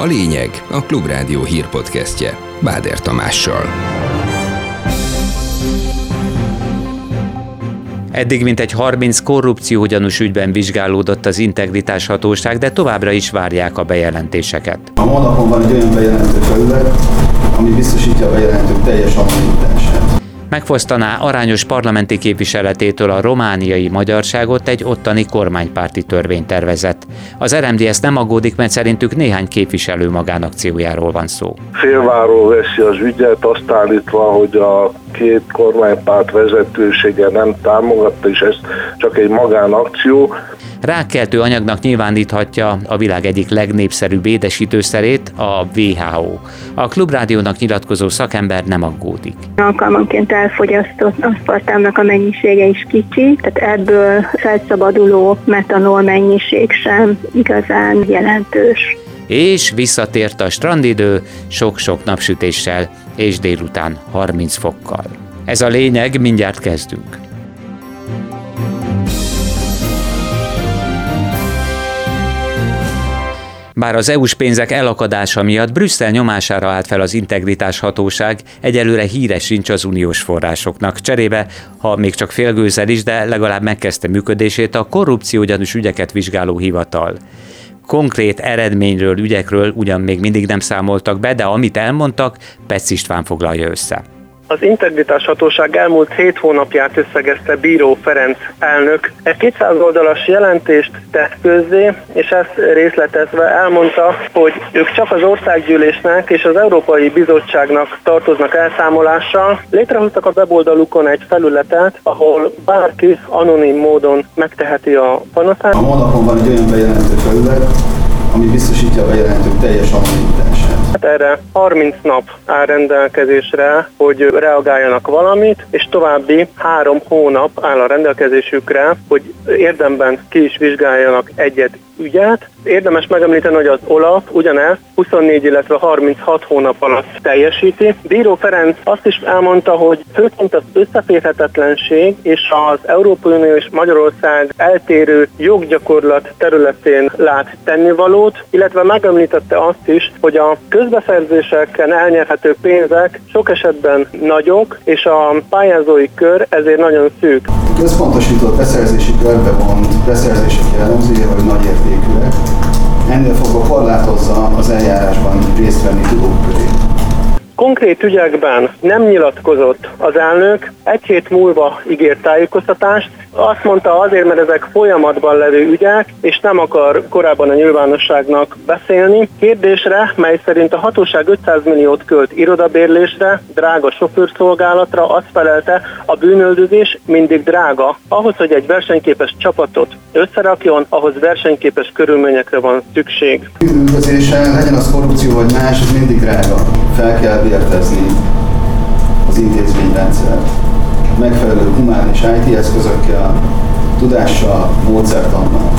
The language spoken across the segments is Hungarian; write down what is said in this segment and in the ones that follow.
A lényeg a Klubrádió hírpodcastje Báder Tamással. Eddig mintegy 30 korrupció gyanús ügyben vizsgálódott az integritás hatóság, de továbbra is várják a bejelentéseket. A honlapon van egy olyan bejelentő felület, ami biztosítja a bejelentők teljes anonimitását megfosztaná arányos parlamenti képviseletétől a romániai magyarságot egy ottani kormánypárti törvénytervezet. Az RMDS nem aggódik, mert szerintük néhány képviselő magánakciójáról van szó. Félváról veszi az ügyet, azt állítva, hogy a két kormánypárt vezetősége nem támogatta, és ez csak egy magánakció. Rákkeltő anyagnak nyilváníthatja a világ egyik legnépszerűbb édesítőszerét, a WHO. A Klubrádiónak nyilatkozó szakember nem aggódik. Alkalmanként elfogyasztott aszpartámnak a mennyisége is kicsi, tehát ebből felszabaduló metanol mennyiség sem igazán jelentős. És visszatért a strandidő sok-sok napsütéssel és délután 30 fokkal. Ez a lényeg, mindjárt kezdünk. Bár az EU-s pénzek elakadása miatt Brüsszel nyomására állt fel az integritás hatóság, egyelőre híre sincs az uniós forrásoknak. Cserébe, ha még csak félgőzzel is, de legalább megkezdte működését a korrupciógyanús ügyeket vizsgáló hivatal. Konkrét eredményről, ügyekről ugyan még mindig nem számoltak be, de amit elmondtak, Petsz István foglalja össze. Az Integritás Hatóság elmúlt hét hónapját összegezte Bíró Ferenc elnök. Egy 200 oldalas jelentést tett közzé, és ezt részletezve elmondta, hogy ők csak az országgyűlésnek és az Európai Bizottságnak tartoznak elszámolással. Létrehoztak a weboldalukon egy felületet, ahol bárki anonim módon megteheti a panaszát. A honlapon van egy olyan bejelentő felület, ami biztosítja a bejelentők teljes anonimitását. Hát erre 30 nap áll rendelkezésre, hogy reagáljanak valamit, és további három hónap áll a rendelkezésükre, hogy érdemben ki is vizsgáljanak egyet ügyet. Érdemes megemlíteni, hogy az OLAF ugyanezt 24, illetve 36 hónap alatt teljesíti. Bíró Ferenc azt is elmondta, hogy főként az összeférhetetlenség és az Európai Unió és Magyarország eltérő joggyakorlat területén lát tennivalót, illetve megemlítette azt is, hogy a közbeszerzéseken elnyerhető pénzek sok esetben nagyok, és a pályázói kör ezért nagyon szűk. A központosított beszerzési körbe vont beszerzések jellemzője, hogy nagy értékűek, ennél fogva korlátozza az eljárásban részt venni tudók körét. Konkrét ügyekben nem nyilatkozott az elnök, egy hét múlva ígért tájékoztatást, azt mondta azért, mert ezek folyamatban levő ügyek, és nem akar korábban a nyilvánosságnak beszélni. Kérdésre, mely szerint a hatóság 500 milliót költ irodabérlésre, drága sofőrszolgálatra, azt felelte, a bűnöldözés mindig drága. Ahhoz, hogy egy versenyképes csapatot összerakjon, ahhoz versenyképes körülményekre van szükség. Bűnözésen, legyen az korrupció vagy más, ez mindig drága. Fel kell vértezni az intézményrendszert megfelelő humán és IT eszközökkel, tudással, módszertannal.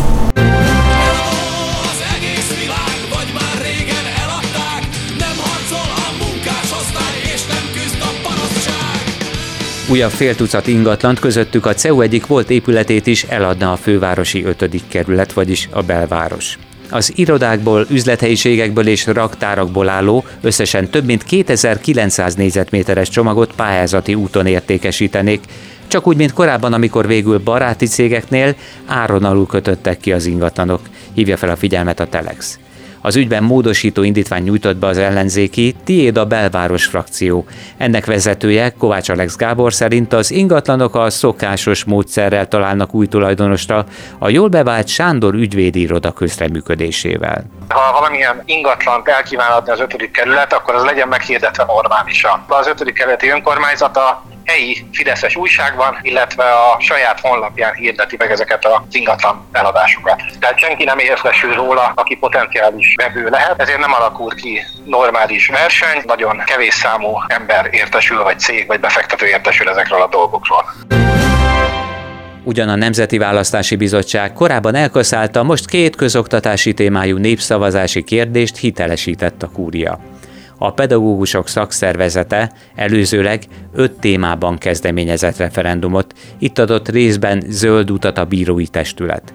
Újabb fél tucat ingatlant közöttük a CEU egyik volt épületét is eladna a fővárosi 5. kerület, vagyis a belváros az irodákból, üzlethelyiségekből és raktárakból álló összesen több mint 2900 négyzetméteres csomagot pályázati úton értékesítenék, csak úgy, mint korábban, amikor végül baráti cégeknél áron alul kötöttek ki az ingatlanok, hívja fel a figyelmet a Telex. Az ügyben módosító indítvány nyújtott be az ellenzéki Tiéd a belváros frakció. Ennek vezetője Kovács Alex Gábor szerint az ingatlanok a szokásos módszerrel találnak új tulajdonosra, a jól bevált Sándor ügyvédi iroda közreműködésével. Ha valamilyen ingatlant elkíván adni az ötödik kerület, akkor az legyen meghirdetve normálisan. Az ötödik kerületi önkormányzata helyi Fideszes újságban, illetve a saját honlapján hirdeti meg ezeket a ingatlan eladásokat. Tehát senki nem értesül róla, aki potenciális vevő lehet, ezért nem alakul ki normális verseny, nagyon kevés számú ember értesül, vagy cég, vagy befektető értesül ezekről a dolgokról. Ugyan a Nemzeti Választási Bizottság korábban elkaszálta, most két közoktatási témájú népszavazási kérdést hitelesített a kúria. A pedagógusok szakszervezete előzőleg öt témában kezdeményezett referendumot, itt adott részben zöld utat a bírói testület.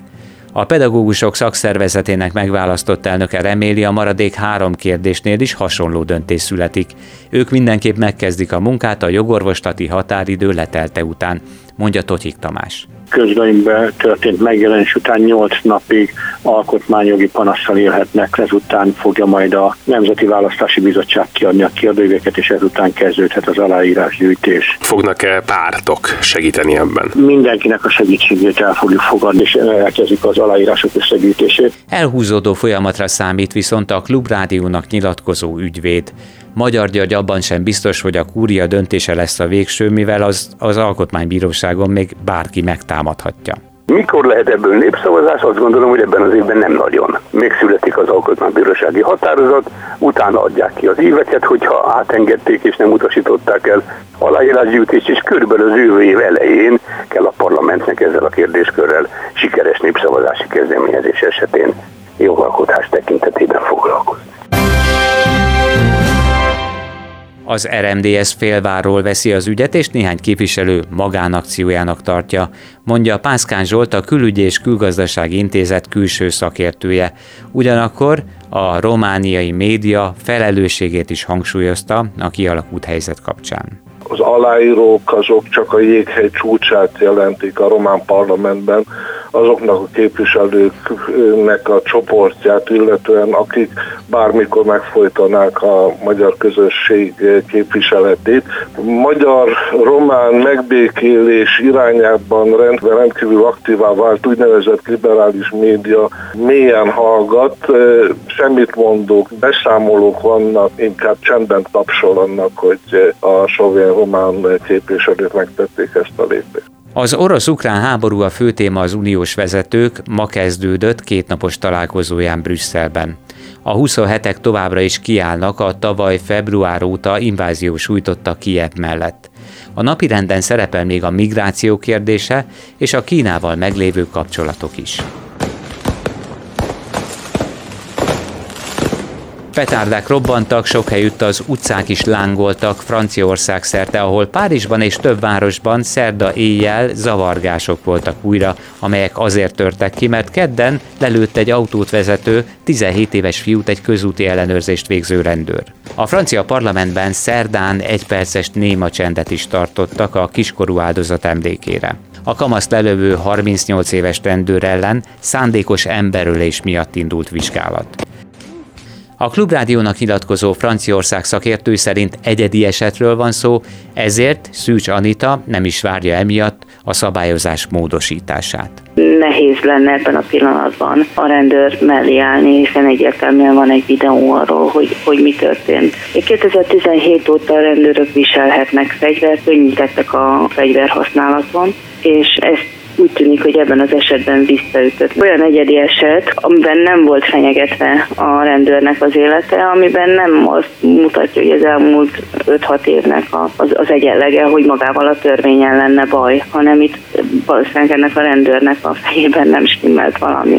A pedagógusok szakszervezetének megválasztott elnöke reméli, a maradék három kérdésnél is hasonló döntés születik. Ők mindenképp megkezdik a munkát a jogorvoslati határidő letelte után, mondja Totyik Tamás közlönyben történt megjelenés után 8 napig alkotmányjogi panasszal élhetnek, ezután fogja majd a Nemzeti Választási Bizottság kiadni a kérdőíveket, és ezután kezdődhet az aláírásgyűjtés. Fognak-e pártok segíteni ebben? Mindenkinek a segítségét el fogjuk fogadni, és elkezdjük az aláírások összegyűjtését. Elhúzódó folyamatra számít viszont a Klubrádiónak nyilatkozó ügyvéd. Magyar György abban sem biztos, hogy a kúria döntése lesz a végső, mivel az, az alkotmánybíróságon még bárki megtámadhatja. Mikor lehet ebből népszavazás? Azt gondolom, hogy ebben az évben nem nagyon. Még születik az alkotmánybírósági határozat, utána adják ki az éveket, hogyha átengedték és nem utasították el aláírásgyűjtést, és körülbelül az jövő év elején kell a parlamentnek ezzel a kérdéskörrel sikeres népszavazási kezdeményezés esetén jogalkotás tekintetében foglalkozni. Az RMDS félvárról veszi az ügyet, és néhány képviselő magánakciójának tartja, mondja Pászkán Zsolt, a Külügyi és Külgazdasági Intézet külső szakértője. Ugyanakkor a romániai média felelősségét is hangsúlyozta a kialakult helyzet kapcsán az aláírók azok csak a jéghegy csúcsát jelentik a román parlamentben, azoknak a képviselőknek a csoportját, illetően akik bármikor megfolytanák a magyar közösség képviseletét. Magyar-román megbékélés irányában rendben rendkívül aktívá vált úgynevezett liberális média mélyen hallgat, semmit mondók, beszámolók vannak, inkább csendben tapsol annak, hogy a sovén román képviselők megtették ezt a lépést. Az orosz-ukrán háború a fő téma az uniós vezetők ma kezdődött kétnapos találkozóján Brüsszelben. A 27-ek továbbra is kiállnak a tavaly február óta invázió sújtotta Kiev mellett. A napirenden szerepel még a migráció kérdése és a Kínával meglévő kapcsolatok is. Petárdák robbantak, sok helyütt az utcák is lángoltak Franciaország szerte, ahol Párizsban és több városban szerda éjjel zavargások voltak újra, amelyek azért törtek ki, mert kedden lelőtt egy autót vezető, 17 éves fiút egy közúti ellenőrzést végző rendőr. A francia parlamentben szerdán egy perces néma csendet is tartottak a kiskorú áldozat emlékére. A kamaszt lelövő 38 éves rendőr ellen szándékos emberölés miatt indult vizsgálat. A Klubrádiónak nyilatkozó Franciaország szakértői szerint egyedi esetről van szó, ezért Szűcs Anita nem is várja emiatt a szabályozás módosítását. Nehéz lenne ebben a pillanatban a rendőr mellé állni, hiszen egyértelműen van egy videó arról, hogy, hogy mi történt. 2017 óta a rendőrök viselhetnek fegyvert, könnyítettek a fegyverhasználaton, és ezt úgy tűnik, hogy ebben az esetben visszaütött. Olyan egyedi eset, amiben nem volt fenyegetve a rendőrnek az élete, amiben nem azt mutatja, hogy az elmúlt 5-6 évnek az, az egyenlege, hogy magával a törvényen lenne baj, hanem itt valószínűleg ennek a rendőrnek a fejében nem stimmelt valami.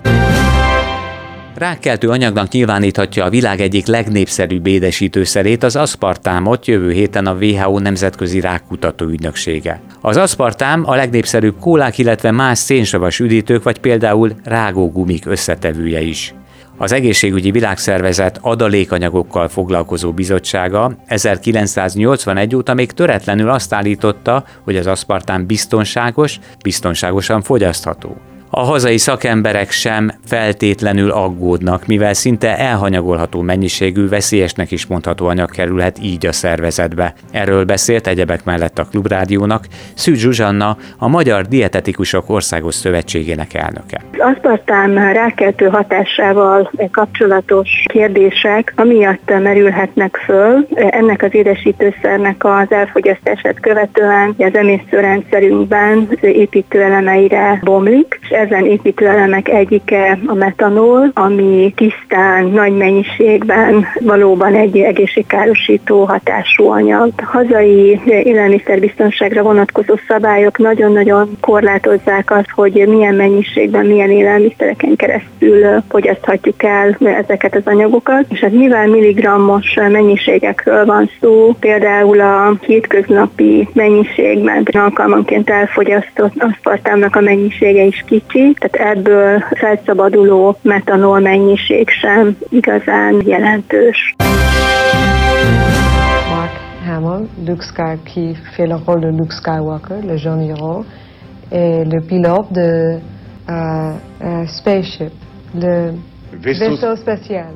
Rákkeltő anyagnak nyilváníthatja a világ egyik legnépszerűbb édesítőszerét, az aszpartámot jövő héten a WHO Nemzetközi Rákkutató Ügynöksége. Az aszpartám a legnépszerűbb kólák, illetve más szénsavas üdítők, vagy például rágógumik összetevője is. Az Egészségügyi Világszervezet adalékanyagokkal foglalkozó bizottsága 1981 óta még töretlenül azt állította, hogy az aszpartám biztonságos, biztonságosan fogyasztható. A hazai szakemberek sem feltétlenül aggódnak, mivel szinte elhanyagolható mennyiségű, veszélyesnek is mondható anyag kerülhet így a szervezetbe. Erről beszélt egyebek mellett a Klubrádiónak Szűcs Zsuzsanna, a Magyar Dietetikusok Országos Szövetségének elnöke. Aszpartán rákeltő hatásával kapcsolatos kérdések amiatt merülhetnek föl. Ennek az édesítőszernek az elfogyasztását követően az emésztőrendszerünkben építőelemeire bomlik, és ezen építőelemek egyike a metanol, ami tisztán, nagy mennyiségben valóban egy egészségkárosító hatású anyag. A hazai élelmiszerbiztonságra vonatkozó szabályok nagyon-nagyon korlátozzák azt, hogy milyen mennyiségben, milyen élelmiszereken keresztül fogyaszthatjuk el ezeket az anyagokat, és hát mivel milligrammos mennyiségekről van szó, például a hétköznapi mennyiségben alkalmanként elfogyasztott aszpartámnak a mennyisége is kicsi, kicsi, tehát ebből felszabaduló metanol mennyiség sem igazán jelentős. Mark Hamill, Luke Skywalker, qui fait le rôle de Luke Skywalker, le jeune héros, et le pilote de uh, uh, spaceship, le vaisseau spatial.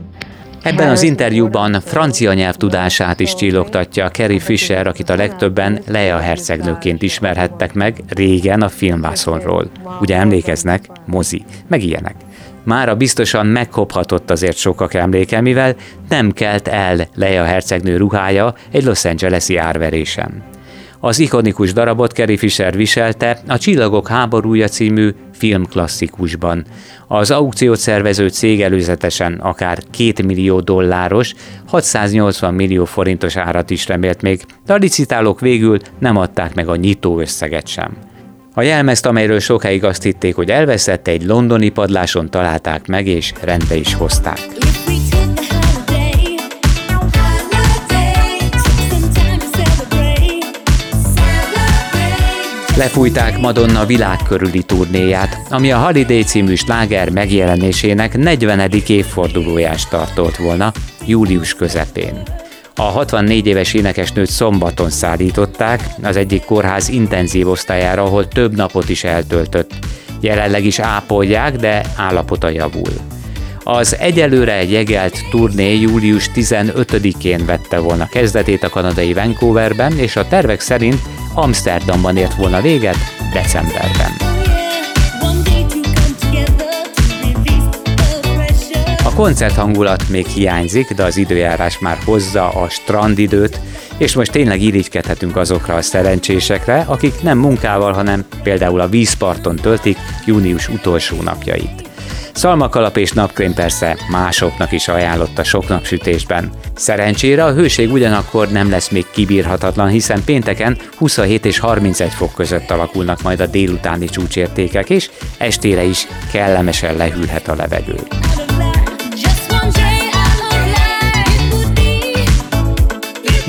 Ebben az interjúban francia nyelv tudását is csillogtatja Carrie Fisher, akit a legtöbben Leia hercegnőként ismerhettek meg régen a filmvászonról. Ugye emlékeznek? Mozi, meg ilyenek. Mára biztosan megkophatott azért sokak emléke, mivel nem kelt el Leia hercegnő ruhája egy Los Angeles-i árverésen. Az ikonikus darabot Carrie Fisher viselte a Csillagok háborúja című filmklasszikusban. Az aukciót szervező cég előzetesen akár 2 millió dolláros, 680 millió forintos árat is remélt még, de a licitálók végül nem adták meg a nyitó összeget sem. A jelmezt, amelyről sokáig azt hitték, hogy elveszett, egy londoni padláson találták meg és rendbe is hozták. Lefújták Madonna világkörüli turnéját, ami a Holiday című sláger megjelenésének 40. évfordulóját tartott volna, július közepén. A 64 éves énekesnőt szombaton szállították az egyik kórház intenzív osztályára, ahol több napot is eltöltött. Jelenleg is ápolják, de állapota javul. Az egyelőre jegelt turné július 15-én vette volna kezdetét a kanadai Vancouverben, és a tervek szerint Amsterdamban ért volna véget decemberben. A koncert hangulat még hiányzik, de az időjárás már hozza a strandidőt, és most tényleg irigykedhetünk azokra a szerencsésekre, akik nem munkával, hanem például a vízparton töltik június utolsó napjait. Szalmakalap és napkrém persze másoknak is ajánlott a sok napsütésben. Szerencsére a hőség ugyanakkor nem lesz még kibírhatatlan, hiszen pénteken 27 és 31 fok között alakulnak majd a délutáni csúcsértékek, és estére is kellemesen lehűlhet a levegő.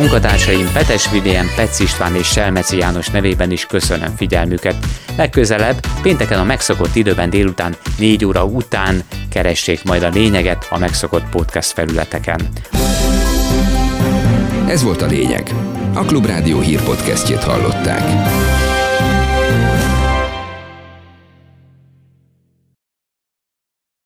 Munkatársaim Petes Vilén, Petsz István és Selmeci János nevében is köszönöm figyelmüket. Legközelebb pénteken a megszokott időben délután 4 óra után keressék majd a lényeget a megszokott podcast felületeken. Ez volt a lényeg. A Klubrádió hírpodcastjét hallották.